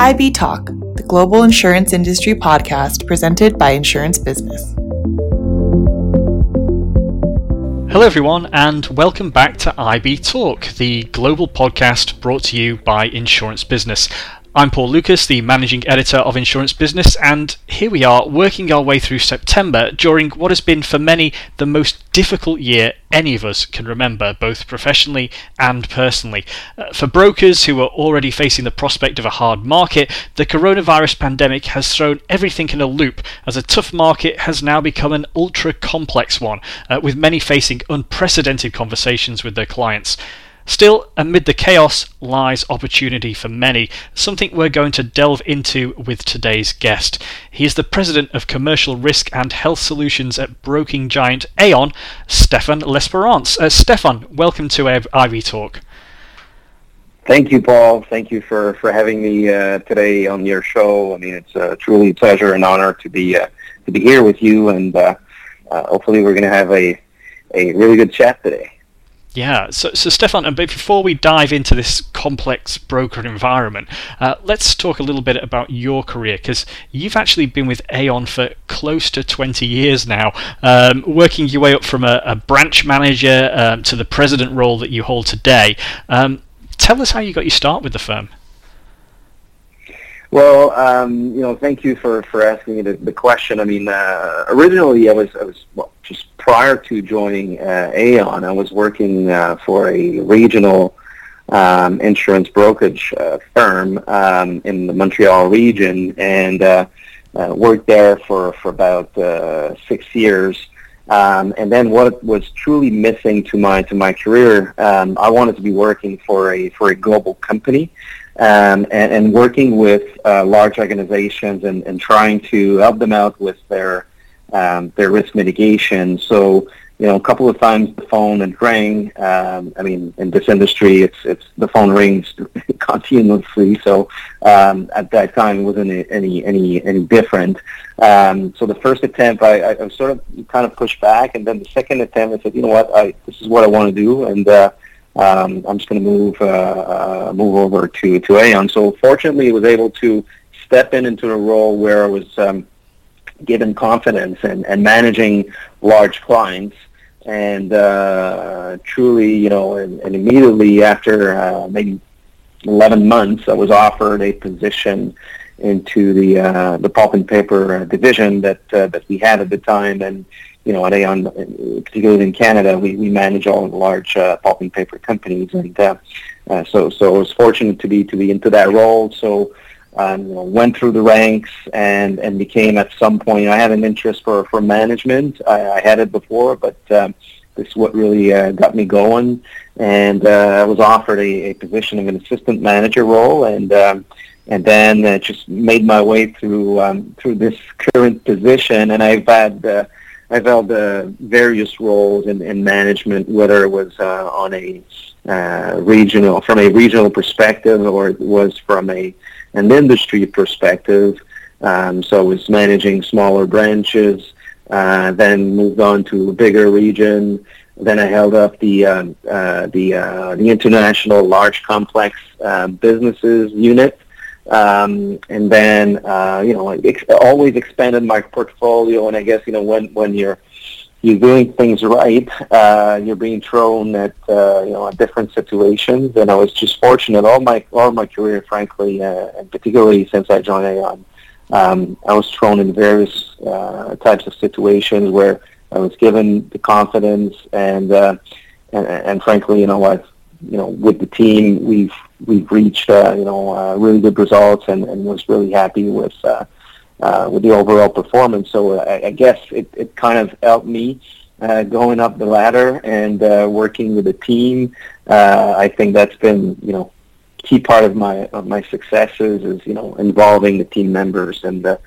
IB Talk, the global insurance industry podcast presented by Insurance Business. Hello, everyone, and welcome back to IB Talk, the global podcast brought to you by Insurance Business. I'm Paul Lucas, the managing editor of Insurance Business, and here we are working our way through September during what has been for many the most difficult year any of us can remember, both professionally and personally. Uh, for brokers who are already facing the prospect of a hard market, the coronavirus pandemic has thrown everything in a loop as a tough market has now become an ultra complex one, uh, with many facing unprecedented conversations with their clients. Still, amid the chaos lies opportunity for many, something we're going to delve into with today's guest. He is the president of commercial risk and health solutions at broking giant Aon, Stephane Lesperance. Uh, Stephane, welcome to IB Talk. Thank you, Paul. Thank you for, for having me uh, today on your show. I mean, it's a truly a pleasure and honor to be uh, to be here with you, and uh, uh, hopefully, we're going to have a a really good chat today. Yeah, so, so Stephane, before we dive into this complex broker environment, uh, let's talk a little bit about your career because you've actually been with Aon for close to 20 years now, um, working your way up from a, a branch manager um, to the president role that you hold today. Um, tell us how you got your start with the firm. Well, um, you know, thank you for, for asking me the, the question. I mean, uh, originally I was, I was well, just prior to joining uh, Aon, I was working uh, for a regional um, insurance brokerage uh, firm um, in the Montreal region and uh, uh, worked there for, for about uh, six years. Um, and then what was truly missing to my to my career, um, I wanted to be working for a for a global company um, and, and, working with uh, large organizations and, and, trying to help them out with their um, their risk mitigation. So, you know, a couple of times the phone had rang. Um, I mean, in this industry, it's it's the phone rings continuously. So um, at that time, it wasn't any any any different. Um, so the first attempt, I, I, sort of kind of pushed back, and then the second attempt, I said, you know what, I, this is what I want to do, and uh, um, I'm just going to move uh, uh, move over to to Aon. So fortunately, I was able to step in into a role where I was um, given confidence and, and managing large clients. And uh, truly, you know, and, and immediately after uh, maybe 11 months, I was offered a position into the uh, the pulp and paper division that uh, that we had at the time, and you know, at Aon, particularly in Canada, we, we manage all the large uh, pulp and paper companies, and uh, uh, so so I was fortunate to be to be into that role. So um, you know, went through the ranks and and became at some point. you know, I had an interest for for management. I, I had it before, but um, this is what really uh, got me going. And uh, I was offered a, a position of an assistant manager role, and um, and then uh, just made my way through um, through this current position. And I've had uh, I've held uh, various roles in, in management, whether it was uh, on a uh, regional, from a regional perspective, or it was from a an industry perspective. Um, so was managing smaller branches, uh, then moved on to a bigger region. Then I held up the um, uh, the uh, the international large complex businesses unit. Um, and then, uh, you know, ex- always expanded my portfolio. And I guess, you know, when, when you're, you're doing things right, uh, you're being thrown at, uh, you know, different situations. And I was just fortunate all my, all my career, frankly, uh, and particularly since I joined Aon, um, I was thrown in various uh, types of situations where I was given the confidence and, uh, and, and frankly, you know, I've, you know, with the team, we've we've reached uh, you know uh, really good results and, and was really happy with uh, uh, with the overall performance. So I, I guess it, it kind of helped me uh, going up the ladder and uh, working with the team. Uh, I think that's been you know key part of my of my successes is you know involving the team members and. Uh,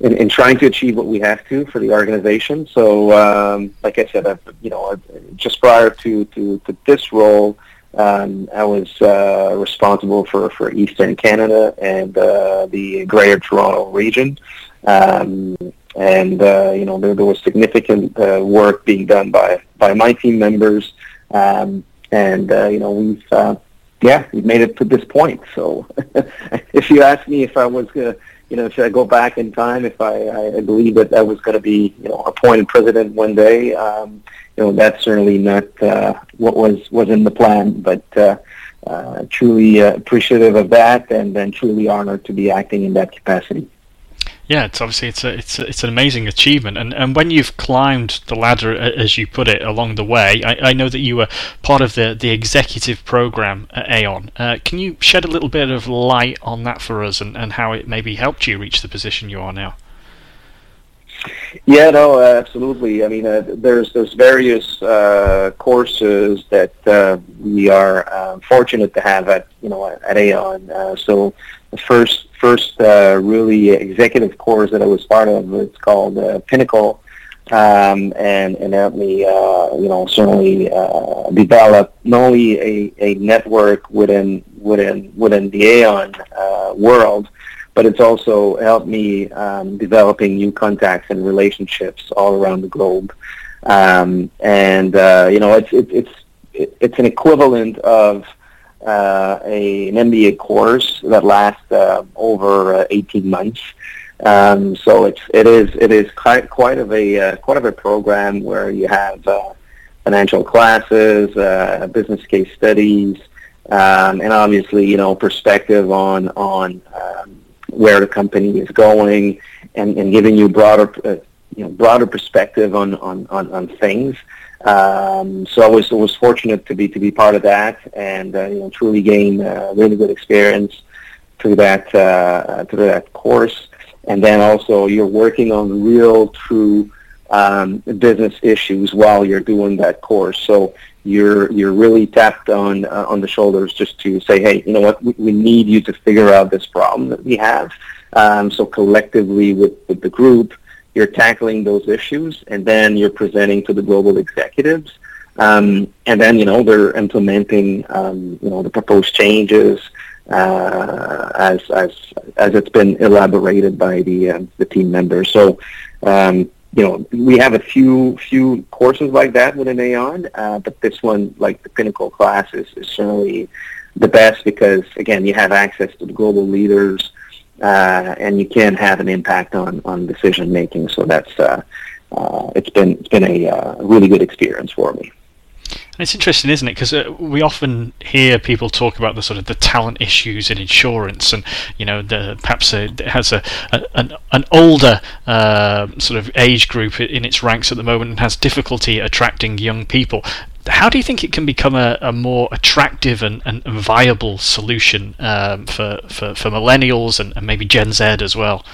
in, in trying to achieve what we have to for the organization. So, um, like I said, I've, you know, just prior to, to, to this role, um, I was uh, responsible for, for Eastern Canada and uh, the Greater Toronto region. Um, and, uh, you know, there, there was significant uh, work being done by, by my team members. Um, and, uh, you know, we've, uh, yeah, we've made it to this point. So if you ask me if I was gonna, you know, should I go back in time if I, I believe that I was going to be, you know, appointed president one day, um, know, that's certainly not uh, what was was in the plan. But uh, uh, truly appreciative of that, and then truly honored to be acting in that capacity yeah, it's obviously it's a, it's a, it's an amazing achievement, and and when you've climbed the ladder, as you put it, along the way, I, I know that you were part of the the executive program at Aon. Uh, can you shed a little bit of light on that for us, and, and how it maybe helped you reach the position you are now? Yeah, no, absolutely. I mean, uh, there's there's various uh, courses that uh, we are uh, fortunate to have at you know at Aon. Uh, so the first first uh, really executive course that I was part of. It's called uh, Pinnacle, um, and and helped me, you know, certainly develop not only a, a network within within within the Aon world, but it's also helped me um, developing new contacts and relationships all around the globe. Um, and uh, you know, it's it, it's it's an equivalent of uh, a, an MBA course that lasts uh, over uh, 18 months. Um, so it's it is it is quite quite of a uh, quite of a program where you have uh, financial classes, business case studies, um, and obviously you know perspective on on um, where the company is going, and, and giving you broader uh, you know broader perspective on on on, on things. Um, so I was was fortunate to be to be part of that, and uh, you know truly gain uh, really good experience through that uh, through that course. And then also you're working on real, true um, business issues while you're doing that course. So you're you're really tapped on uh, on the shoulders just to say, hey, you know what, we, we need you to figure out this problem that we have. Um, so collectively with, with the group, you're tackling those issues, and then you're presenting to the global executives. Um, and then, you know, they're implementing, um, you know, the proposed changes uh, as, as, as it's been elaborated by the, uh, the team members. So, um, you know, we have a few few courses like that within Aon, uh, but this one, like the Pinnacle class, is, is certainly the best because, again, you have access to the global leaders, uh, and you can have an impact on, on decision making. So that's uh, uh, it's been it's been a uh, really good experience for me. It's interesting, isn't it? Because uh, we often hear people talk about the sort of the talent issues in insurance, and you know, the, perhaps it has a, a an, an older uh, sort of age group in its ranks at the moment and has difficulty attracting young people how do you think it can become a, a more attractive and, and, viable solution um, for, for, for millennials and, and, maybe Gen Z as well?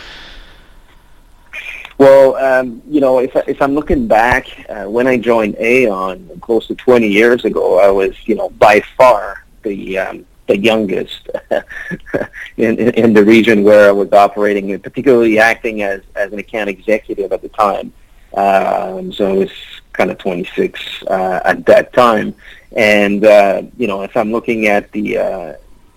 Well, um, you know, if, if I'm looking back, uh, when I joined Aon close to 20 years ago, I was, you know, by far the um, the youngest in, in, in the region where I was operating, particularly acting as, as an account executive at the time. Um, so was kind of 26 uh, at that time. And, uh, you know, if I'm looking at the, uh,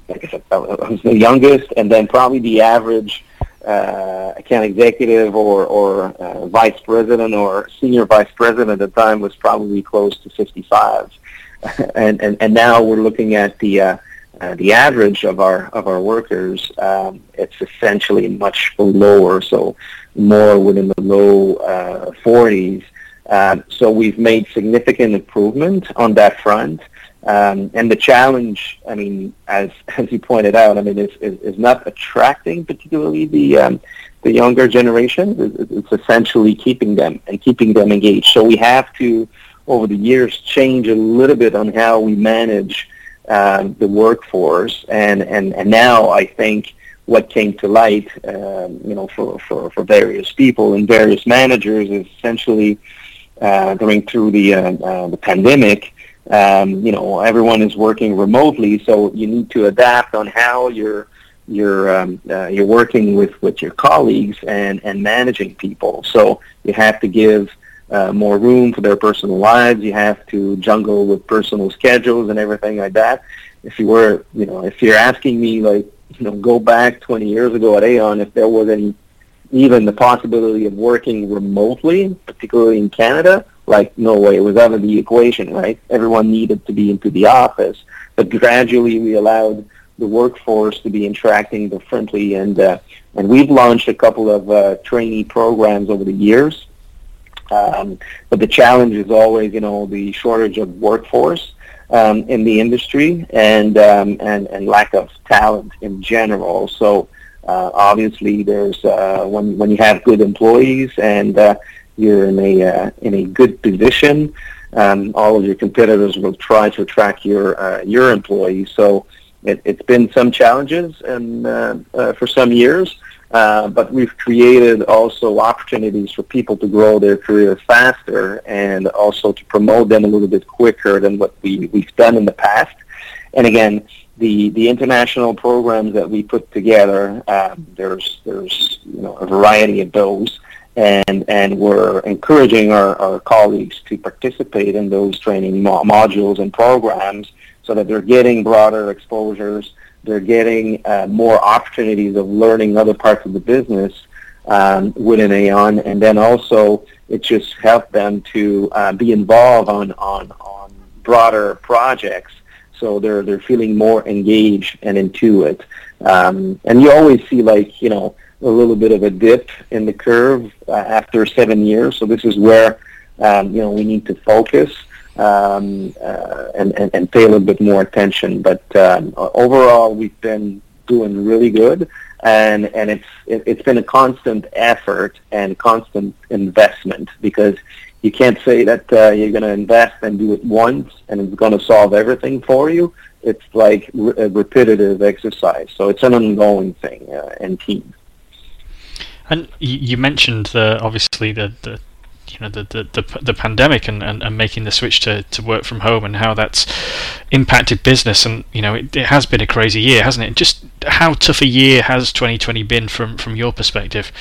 like I said, I was the youngest, and then probably the average uh, account executive or, or uh, vice president or senior vice president at the time was probably close to 55. and, and, and now we're looking at the, uh, uh, the average of our of our workers, um, it's essentially much lower, so more within the low uh, 40s. Um, so we've made significant improvement on that front. Um, and the challenge, I mean, as as you pointed out, I mean, is, is, is not attracting particularly the um, the younger generation. It's essentially keeping them and keeping them engaged. So we have to, over the years, change a little bit on how we manage um, the workforce. And, and, and now I think what came to light, um, you know, for, for, for various people and various managers is essentially uh, going through the, uh, uh, the pandemic, um, you know, everyone is working remotely, so you need to adapt on how you're you're um, uh, you're working with, with your colleagues and, and managing people. So you have to give uh, more room for their personal lives. You have to jungle with personal schedules and everything like that. If you were, you know, if you're asking me, like, you know, go back 20 years ago at Aon, if there was any, even the possibility of working remotely, particularly in Canada, like, no way, it was out of the equation, right? Everyone needed to be into the office. but gradually we allowed the workforce to be interacting differently, and uh, and we've launched a couple of uh, trainee programs over the years. Um, but the challenge is always, you know, the shortage of workforce um, in the industry and, um, and and lack of talent in general. So uh, obviously, there's uh, when when you have good employees and uh, you're in a uh, in a good position, um, all of your competitors will try to attract your uh, your employees. So it, has been some challenges and uh, uh, for some years, uh, but we've created also opportunities for people to grow their career faster and also to promote them a little bit quicker than what we, we've done in the past. And again, the, the international programs that we put together, um, there's there's you know a variety of those. And and we're encouraging our, our colleagues to participate in those training mo- modules and programs so that they're getting broader exposures, they're getting uh, more opportunities of learning other parts of the business um, within Aon, and then also it just helped them to uh, be involved on, on, on broader projects so they're they're feeling more engaged and into it. Um, and you always see like you know a little bit of a dip in the curve uh, after seven years. So this is where um, you know we need to focus um, uh, and, and, and pay a little bit more attention. But um, overall, we've been doing really good, and and it's it, it's been a constant effort and constant investment because you can't say that uh, you're going to invest and do it once and it's going to solve everything for you. It's like re- a repetitive exercise, so it's an ongoing thing uh, in teams. And you mentioned the obviously the, the you know the the, the, the pandemic and, and, and, making the switch to, to work from home and how that's impacted business and you know it, it has been a crazy year hasn't it just how tough a year has 2020 been from from your perspective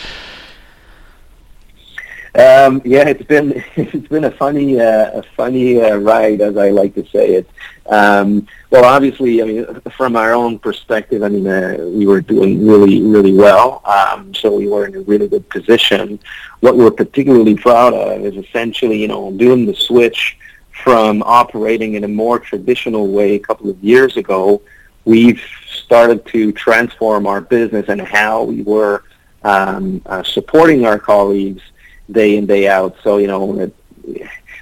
um, yeah, it's been it's been a funny uh, a funny uh, ride, as I like to say it. Um, well, obviously, I mean, from our own perspective, I mean, uh, we were doing really really well, um, so we were in a really good position. What we're particularly proud of is essentially, you know, doing the switch from operating in a more traditional way a couple of years ago. We've started to transform our business and how we were um, uh, supporting our colleagues day in day out. So you know,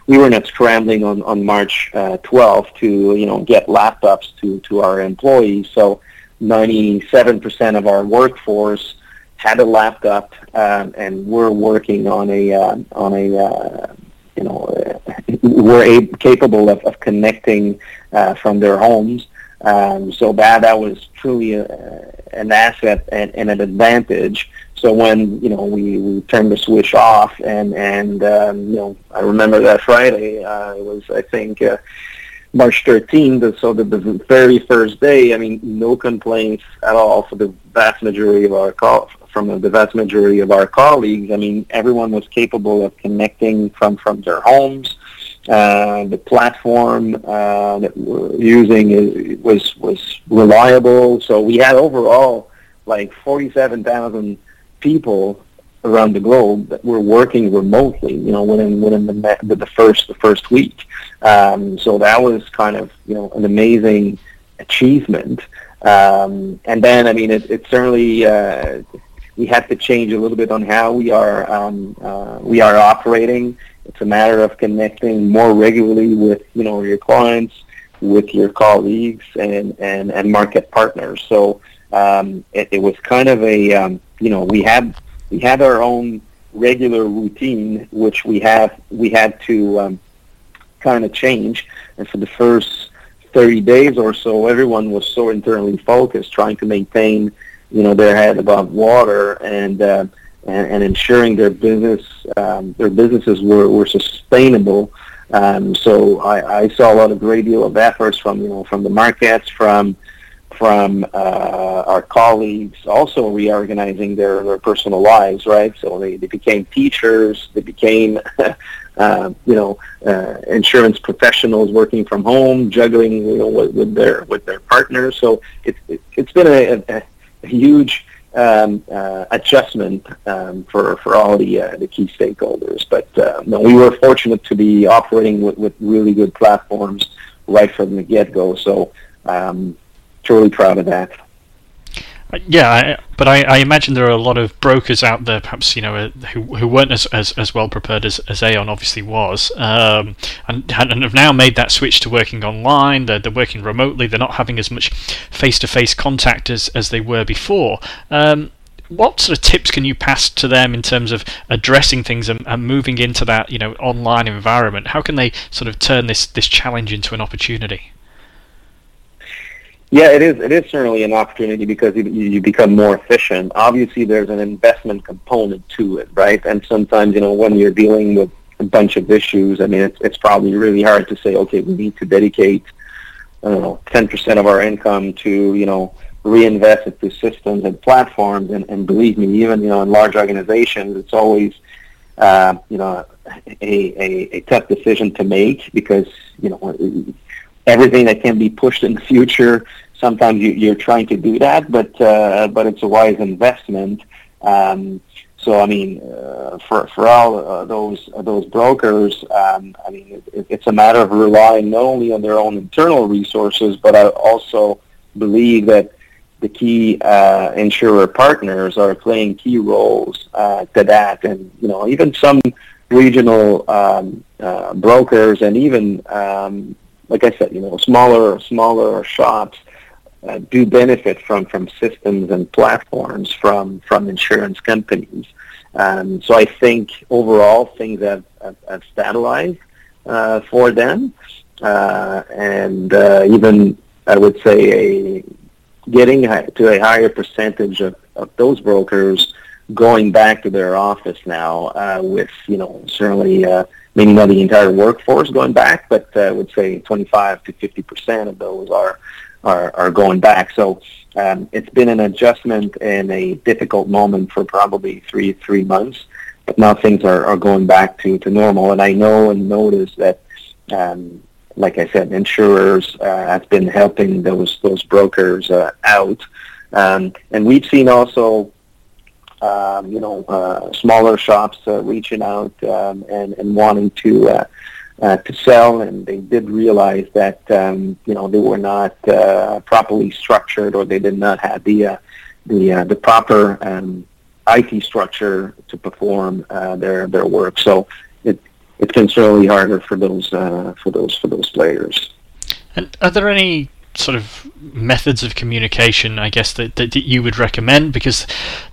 we were not scrambling on on March uh, 12th to you know get laptops to to our employees. So 97% of our workforce had a laptop, um, and we're working on a uh, on a uh, you know uh, we're a- capable of, of connecting uh, from their homes. Um, so that that was truly a, an asset and, and an advantage. So when you know we, we turned the switch off, and and um, you know I remember that Friday uh, it was I think uh, March 13th, so the, the very first day. I mean, no complaints at all for the vast majority of our call from the vast majority of our colleagues. I mean, everyone was capable of connecting from from their homes. Uh, the platform uh, that we're using was was reliable. So we had overall like 47,000 people around the globe that were working remotely, you know, within within the the, the first the first week. Um, so that was kind of you know an amazing achievement. Um, and then I mean it, it certainly uh, we had to change a little bit on how we are um, uh, we are operating. It's a matter of connecting more regularly with you know your clients, with your colleagues, and and, and market partners. So um, it, it was kind of a um, you know we had we had our own regular routine which we have we had to um, kind of change. And for the first 30 days or so everyone was so internally focused trying to maintain you know their head above water and uh, and, and ensuring their business um, their businesses were, were sustainable. Um, so I, I saw a lot of great deal of efforts from you know from the markets from from uh, our colleagues also reorganizing their, their personal lives, right? So they, they became teachers, they became, uh, you know, uh, insurance professionals working from home, juggling, you know, with, with their with their partners. So it's it, it's been a, a, a huge um, uh, adjustment um, for for all the uh, the key stakeholders. But uh, no, we were fortunate to be operating with, with really good platforms right from the get go. So um, truly proud of that. Yeah, I, but I, I, imagine there are a lot of brokers out there, perhaps you know, uh, who, who weren't as, as, as well prepared as, as Aon obviously was, um, and, and have now made that switch to working online. They're, they're working remotely. They're not having as much face-to-face contact as, as they were before. Um, what sort of tips can you pass to them in terms of addressing things and, and, moving into that you know online environment? How can they sort of turn this this challenge into an opportunity? Yeah, it is. It is certainly an opportunity because you, you become more efficient. Obviously, there's an investment component to it, right? And sometimes, you know, when you're dealing with a bunch of issues, I mean, it's, it's probably really hard to say, okay, we need to dedicate, I don't know, 10% of our income to, you know, reinvest into systems and platforms. And, and believe me, even, you know, in large organizations, it's always, uh, you know, a, a, a tough decision to make because, you know, everything that can be pushed in the future. Sometimes you, are trying to do that, but uh, but it's a wise investment. Um, so I mean, uh, for for all uh, those uh, those brokers, um, I mean, it, it's a matter of relying not only on their own internal resources, but I also believe that the key uh, insurer partners are playing key roles uh, to that, and you know, even some regional um, uh, brokers and even um, like I said, you know, smaller smaller shops uh, do benefit from from systems and platforms from from insurance companies. Um, so I think overall things have, have, have stabilized uh, for them, uh, and uh, even I would say a getting to a higher percentage of, of those brokers going back to their office now uh, with you know certainly uh, maybe not the entire workforce going back, but uh, I would say 25 to 50 percent of those are are, are going back. So um, it's been an adjustment and a difficult moment for probably three three months, but now things are, are going back to, to normal. And I know and notice that, um, like I said, insurers uh, have been helping those those brokers uh, out, um, and we've seen also um, you know, uh, smaller shops uh, reaching out um, and, and wanting to uh, uh, to sell, and they did realize that um, you know they were not uh, properly structured, or they did not have the uh, the uh, the proper um, IT structure to perform uh, their their work. So it it's considerably harder for those uh, for those for those players. And are there any sort of methods of communication, I guess, that, that you would recommend? Because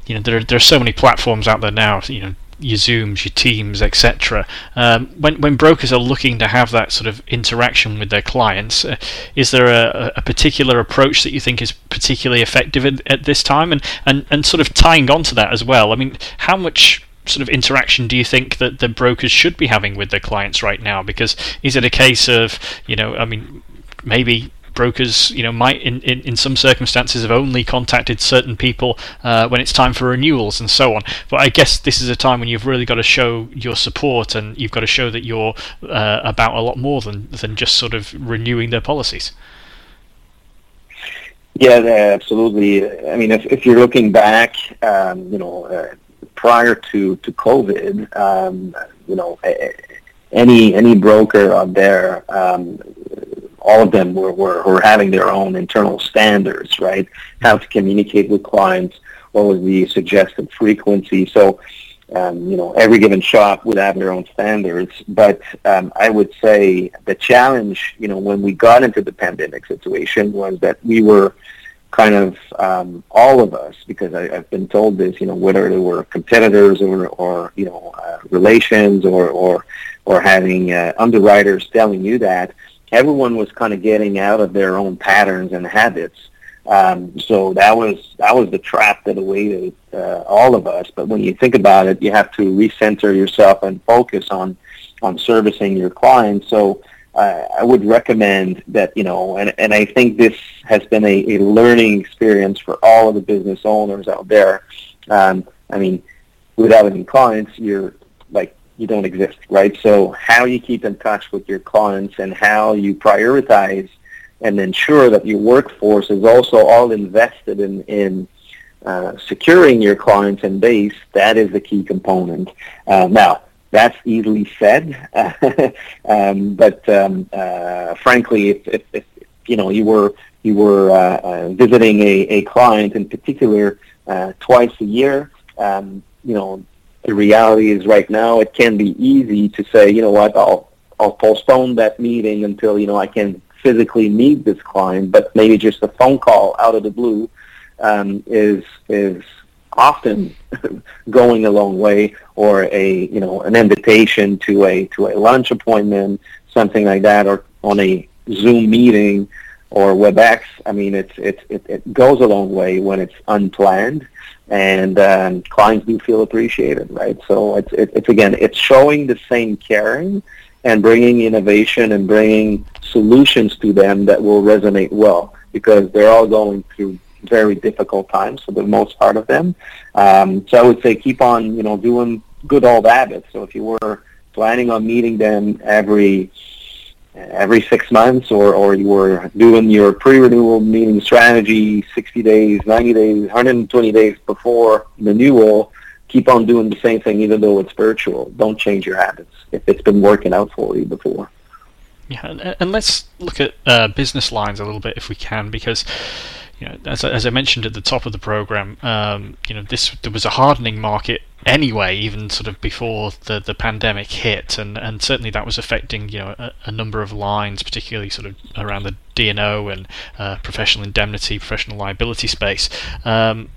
you know there are, there are so many platforms out there now. You know, your Zooms, your Teams, etc. Um, when when brokers are looking to have that sort of interaction with their clients, uh, is there a, a, particular approach that you think is particularly effective at, at this time? And, and and sort of tying on to that as well. I mean, how much sort of interaction do you think that the brokers should be having with their clients right now? Because is it a case of you know, I mean, maybe brokers, you know, might in, in, in some circumstances have only contacted certain people uh, when it's time for renewals and so on. But I guess this is a time when you've really got to show your support and you've got to show that you're uh, about a lot more than than just sort of renewing their policies. Yeah, absolutely. I mean, if, if you're looking back, um, you know, uh, prior to to COVID, um, you know, any any broker out there um, all of them were, were, were having their own internal standards, right? How to communicate with clients, what was the suggested frequency. So, um, you know, every given shop would have their own standards. But um, I would say the challenge, you know, when we got into the pandemic situation was that we were kind of um, all of us, because I, have been told this, you know, whether they were competitors or, or you know, uh, relations or, or, or having uh, underwriters telling you that, everyone was kind of getting out of their own patterns and habits. Um, so that was that was the trap that awaited uh, all of us. But when you think about it, you have to recenter yourself and focus on on servicing your clients. So uh, I would recommend that you know, and and I think this has been a, a learning experience for all of the business owners out there. Um, I mean, without any clients, you're like you don't exist, right? So how you keep in touch with your clients and how you prioritize and ensure that your workforce is also all invested in, in uh, securing your clients and base, that is the key component. Uh, now, that's easily said, um, but um, uh, frankly, if, if, if, you know you were you were uh, uh, visiting a, a client in particular uh, twice a year, um, you know, the reality is right now it can be easy to say, you know what, I'll I'll postpone that meeting until you know I can physically meet this client, but maybe just a phone call out of the blue um, is is often going a long way, or a you know an invitation to a to a lunch appointment, something like that, or on a Zoom meeting or WebEx. I mean, it's it's it, it goes a long way when it's unplanned and um, clients do feel appreciated, right? So it's it, it's again, it's showing the same caring and bringing innovation and bringing solutions to them that will resonate well because they're all going through very difficult times for the most part of them. Um, so I would say keep on, you know, doing good old habits. So if you were planning on meeting them every every six months or, or you were doing your pre-renewal meeting strategy 60 days, 90 days, 120 days before renewal, keep on doing the same thing even though it's virtual. Don't change your habits if it's been working out for you before. Yeah, and, let's look at uh, business lines a little bit if we can, because you know, as, as I mentioned at the top of the program, um, you know, this there was a hardening market anyway, even sort of before the, the pandemic hit, and, and certainly that was affecting you know a, a number of lines, particularly sort of around the D&O and uh, professional indemnity, professional liability space. Um,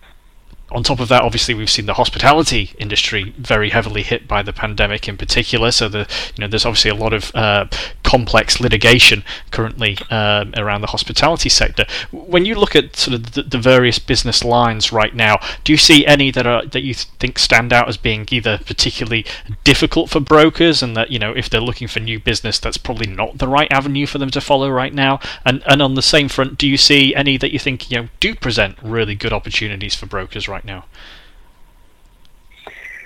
on top of that, obviously, we've seen the hospitality industry very heavily hit by the pandemic, in particular. So, the you know, there's obviously a lot of uh, complex litigation currently um, around the hospitality sector. When you look at sort of the, the, various business lines right now, do you see any that are that you think stand out as being either particularly difficult for brokers, and that you know, if they're looking for new business, that's probably not the right avenue for them to follow right now? And and on the same front, do you see any that you think you know do present really good opportunities for brokers right right now?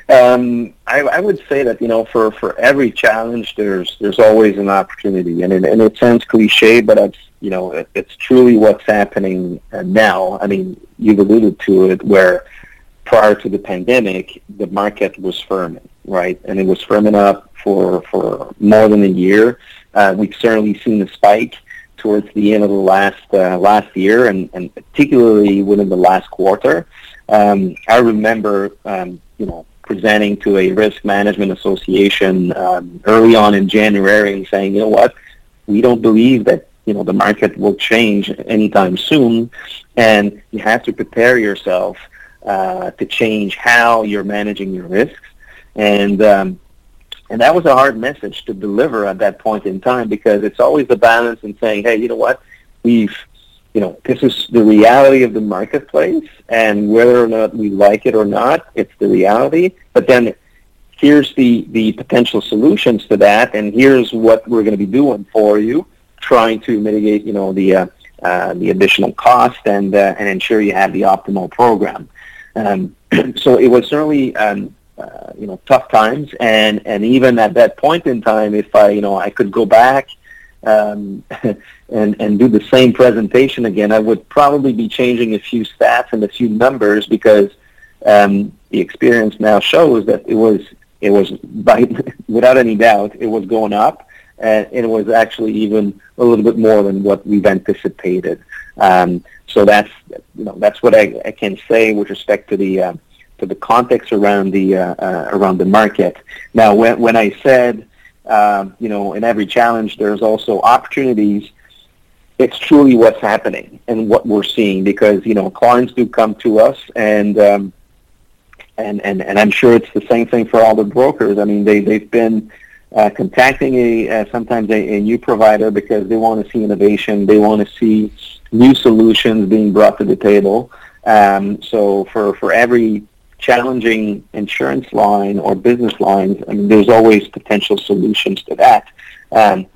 Um, I, I, would say that you know for, for every challenge there's there's always an opportunity and it, and it sounds cliche but it's you know it, it's truly what's happening uh, now. I mean you've alluded to it where prior to the pandemic the market was firming right and it was firming up for for more than a year. Uh, we've certainly seen a spike towards the end of the last uh, last year and, and particularly within the last quarter. Um, I remember, um, you know, presenting to a risk management association um, early on in January and saying, you know what, we don't believe that you know the market will change anytime soon, and you have to prepare yourself uh, to change how you're managing your risks, and um, and that was a hard message to deliver at that point in time because it's always the balance in saying, hey, you know what, we've you know, this is the reality of the marketplace, and whether or not we like it or not, it's the reality. But then here's the, the potential solutions to that, and here's what we're going to be doing for you, trying to mitigate, you know, the uh, uh, the additional cost and uh, and ensure you have the optimal program. Um, so it was certainly um, uh, you know tough times, and and even at that point in time, if I you know I could go back um, and and do the same presentation again, I would probably be changing a few stats and a few numbers because um, the experience now shows that it was it was by without any doubt it was going up and it was actually even a little bit more than what we've anticipated. Um, so that's you know that's what I, I can say with respect to the uh, to the context around the uh, uh, around the market. Now, when when I said um, you know, in every challenge, there's also opportunities. It's truly what's happening and what we're seeing because you know clients do come to us and um, and and and I'm sure it's the same thing for all the brokers. I mean, they they've been uh, contacting a uh, sometimes a, a new provider because they want to see innovation, they want to see new solutions being brought to the table. Um, so for for every challenging insurance line or business lines, I mean, there's always potential solutions to that. Um,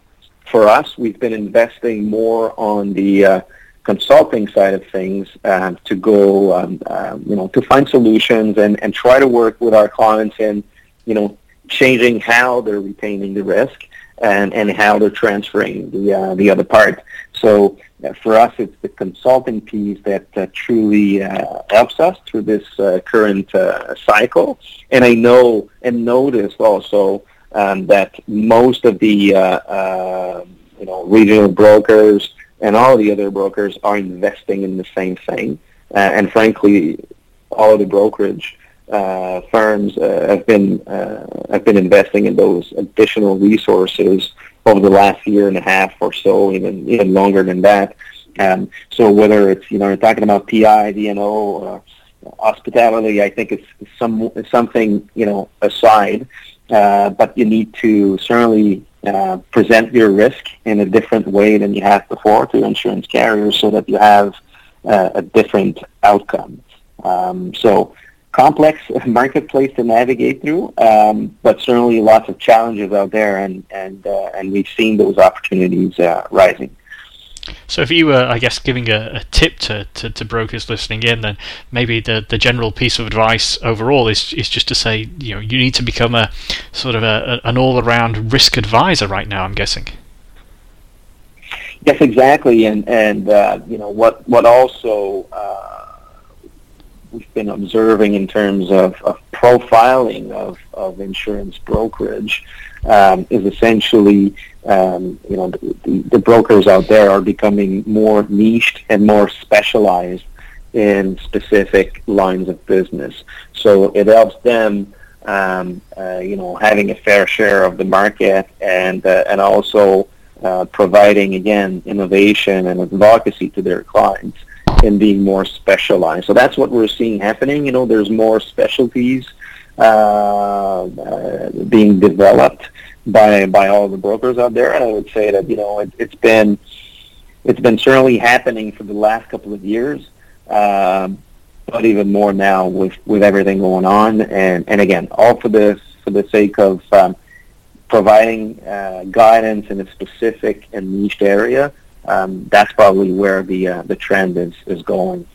for us, we've been investing more on the uh, consulting side of things uh, to go, um, uh, you know, to find solutions and, and try to work with our clients in, you know, changing how they're retaining the risk and, and how they're transferring the, uh, the other part. So uh, for us, it's the consulting piece that uh, truly uh, helps us through this uh, current uh, cycle. And I know and noticed also um, that most of the you know regional brokers and all the other brokers are investing in the same thing. And frankly, all of the brokerage uh, firms uh, have been uh, have been investing in those additional resources over the last year and a half or so, even even longer than that. Um, so whether it's you know you're talking about PI, D&O, or hospitality, I think it's some something you know aside, uh, but you need to certainly uh, present your risk in a different way than you have before to insurance carriers, so that you have uh, a different outcome. Um, so complex marketplace to navigate through, um, but certainly lots of challenges out there, and and uh, and we've seen those opportunities uh, rising. So, if you were, I guess, giving a, a tip to, to, to, brokers listening in, then maybe the, the general piece of advice overall is is just to say, you know, you need to become a sort of a, an all around risk advisor right now. I'm guessing. Yes, exactly, and and uh, you know what what also uh, we've been observing in terms of, of profiling of, of insurance brokerage um, is essentially um, you know the, the, brokers out there are becoming more niched and more specialized in specific lines of business. So it helps them um, uh, you know having a fair share of the market and uh, and also uh, providing again innovation and advocacy to their clients and being more specialized. So that's what we're seeing happening. You know, there's more specialties uh, uh, being developed by by all the brokers out there, and I would say that you know it, it's been it's been certainly happening for the last couple of years, um, but even more now with with everything going on, and and again, all for the for the sake of um, providing uh, guidance in a specific and niche area um, that's probably where the uh, the trend is is going.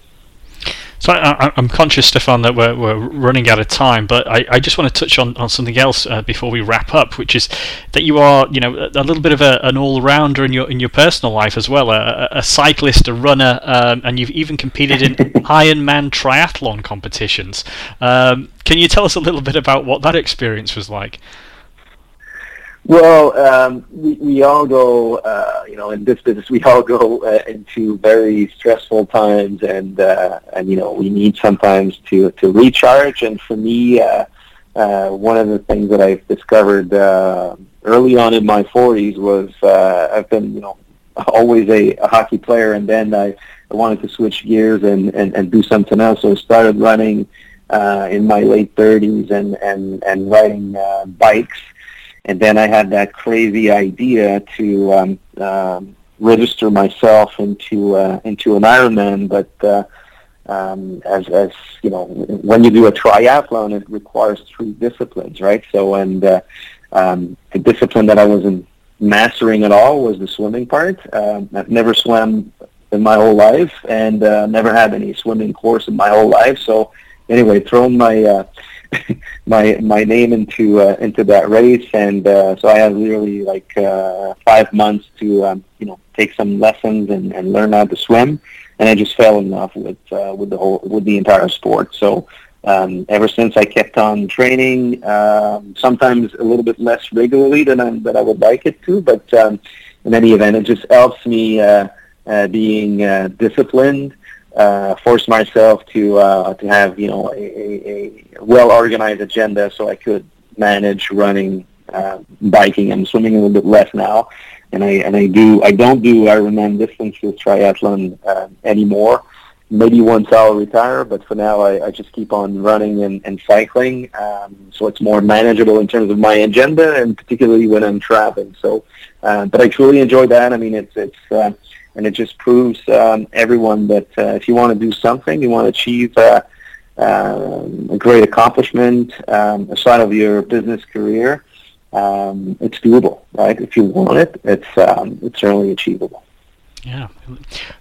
So I, am conscious, Stephane, that we're, we're running out of time, but I, I just want to touch on, on something else uh, before we wrap up, which is that you are, you know, a, little bit of a, an all-rounder in your in your personal life as well, a, a cyclist, a runner, um, and you've even competed in Ironman triathlon competitions. Um, can you tell us a little bit about what that experience was like? Well, um, we, we all go, uh, you know, in this business, we all go uh, into very stressful times, and uh, and you know, we need sometimes to to recharge. And for me, uh, uh, one of the things that I've discovered uh, early on in my 40s was uh, I've been, you know, always a, a hockey player, and then I, I wanted to switch gears and, and, and do something else. So I started running uh, in my late 30s and and and riding uh, bikes and then I had that crazy idea to um, um, register myself into uh, into an Ironman, but uh, um, as as you know, when you do a triathlon, it requires three disciplines, right? So, and uh, um, the discipline that I wasn't mastering at all was the swimming part. Um, I've never swam in my whole life, and uh, never had any swimming course in my whole life. So, anyway, thrown my uh, my my name into uh, into that race, and uh, so I had literally like uh, five months to um, you know take some lessons and, and learn how to swim, and I just fell in love with uh, with the whole with the entire sport. So um, ever since I kept on training, um, sometimes a little bit less regularly than I, than I would like it to, but um, in any event, it just helps me uh, uh, being uh, disciplined uh, force myself to uh, to have you know a, a, well organized agenda so I could manage running, uh, biking, and swimming a little bit less now. And I and I do I don't do Ironman distances triathlon uh, anymore. Maybe once I'll retire, but for now I, I just keep on running and, and cycling. Um, so it's more manageable in terms of my agenda, and particularly when I'm traveling. So, uh, but I truly enjoy that. I mean, it's it's uh, and it just proves um, everyone that uh, if you want to do something, you want to achieve uh, um, a great accomplishment um, aside of your business career, um, it's doable, right? If you want it, it's um, it's certainly achievable. Yeah,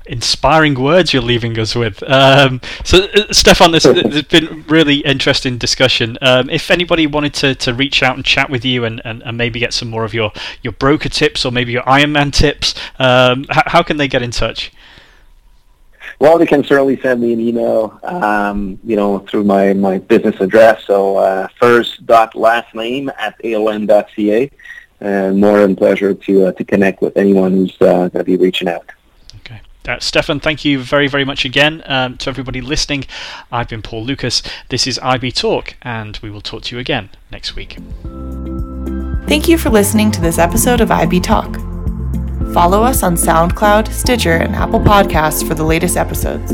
inspiring words you're leaving us with. Um, so, uh, Stephane, this has been really interesting discussion. Um, if anybody wanted to, to reach out and chat with you and, and, and maybe get some more of your, your broker tips or maybe your Ironman tips, um, how, how can they get in touch? Well, they can certainly send me an email, um, you know, through my, my business address. So uh, first dot last name at aon.ca and more than pleasure to uh, to connect with anyone who's uh, going to be reaching out. Okay, uh, Stephane, thank you very, very much again um, to everybody listening. I've been Paul Lucas. This is IB Talk, and we will talk to you again next week. Thank you for listening to this episode of IB Talk. Follow us on SoundCloud, Stitcher, and Apple Podcasts for the latest episodes.